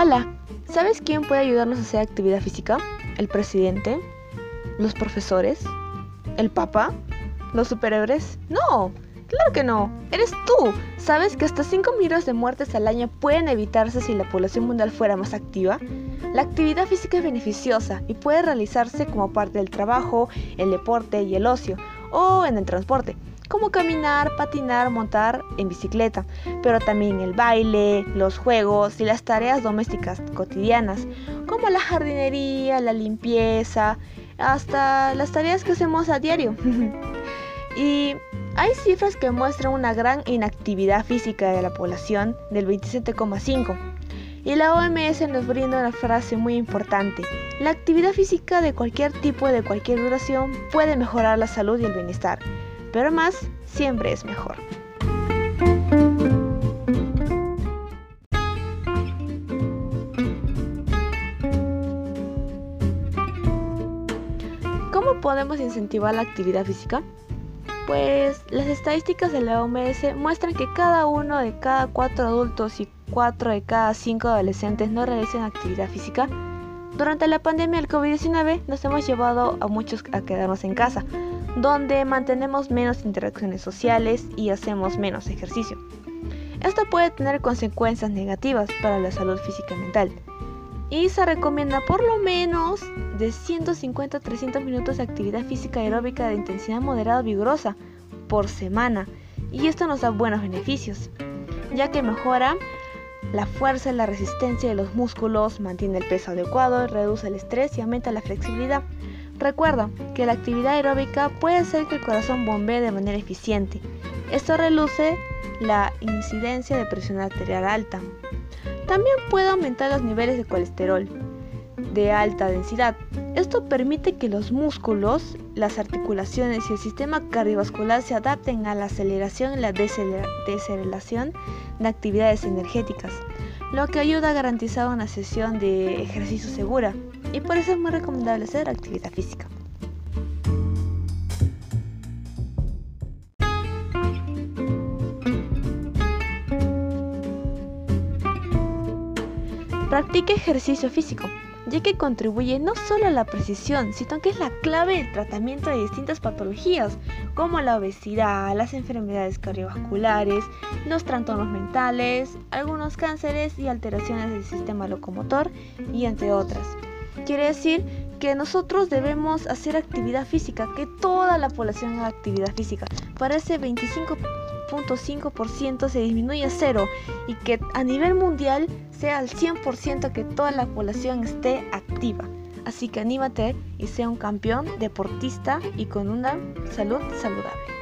Hola, ¿sabes quién puede ayudarnos a hacer actividad física? ¿El presidente? ¿Los profesores? ¿El papa? ¿Los superhéroes? No, claro que no, eres tú. ¿Sabes que hasta 5 millones de muertes al año pueden evitarse si la población mundial fuera más activa? La actividad física es beneficiosa y puede realizarse como parte del trabajo, el deporte y el ocio, o en el transporte como caminar, patinar, montar en bicicleta, pero también el baile, los juegos y las tareas domésticas cotidianas, como la jardinería, la limpieza, hasta las tareas que hacemos a diario. y hay cifras que muestran una gran inactividad física de la población del 27,5. Y la OMS nos brinda una frase muy importante. La actividad física de cualquier tipo de cualquier duración puede mejorar la salud y el bienestar pero más siempre es mejor. ¿Cómo podemos incentivar la actividad física? Pues las estadísticas de la OMS muestran que cada uno de cada cuatro adultos y cuatro de cada cinco adolescentes no realizan actividad física. Durante la pandemia del COVID-19 nos hemos llevado a muchos a quedarnos en casa, donde mantenemos menos interacciones sociales y hacemos menos ejercicio. Esto puede tener consecuencias negativas para la salud física y mental. Y se recomienda por lo menos de 150 a 300 minutos de actividad física aeróbica de intensidad moderada vigorosa por semana. Y esto nos da buenos beneficios, ya que mejora la fuerza y la resistencia de los músculos, mantiene el peso adecuado, reduce el estrés y aumenta la flexibilidad. Recuerda que la actividad aeróbica puede hacer que el corazón bombee de manera eficiente. Esto reduce la incidencia de presión arterial alta. También puede aumentar los niveles de colesterol de alta densidad. Esto permite que los músculos, las articulaciones y el sistema cardiovascular se adapten a la aceleración y la deceleración de actividades energéticas, lo que ayuda a garantizar una sesión de ejercicio segura y por eso es muy recomendable hacer actividad física. Practique ejercicio físico, ya que contribuye no solo a la precisión, sino que es la clave del tratamiento de distintas patologías, como la obesidad, las enfermedades cardiovasculares, los trastornos mentales, algunos cánceres y alteraciones del sistema locomotor, y entre otras. Quiere decir que nosotros debemos hacer actividad física, que toda la población haga actividad física. Para ese 25.5% se disminuye a cero y que a nivel mundial sea al 100% que toda la población esté activa. Así que anímate y sea un campeón deportista y con una salud saludable.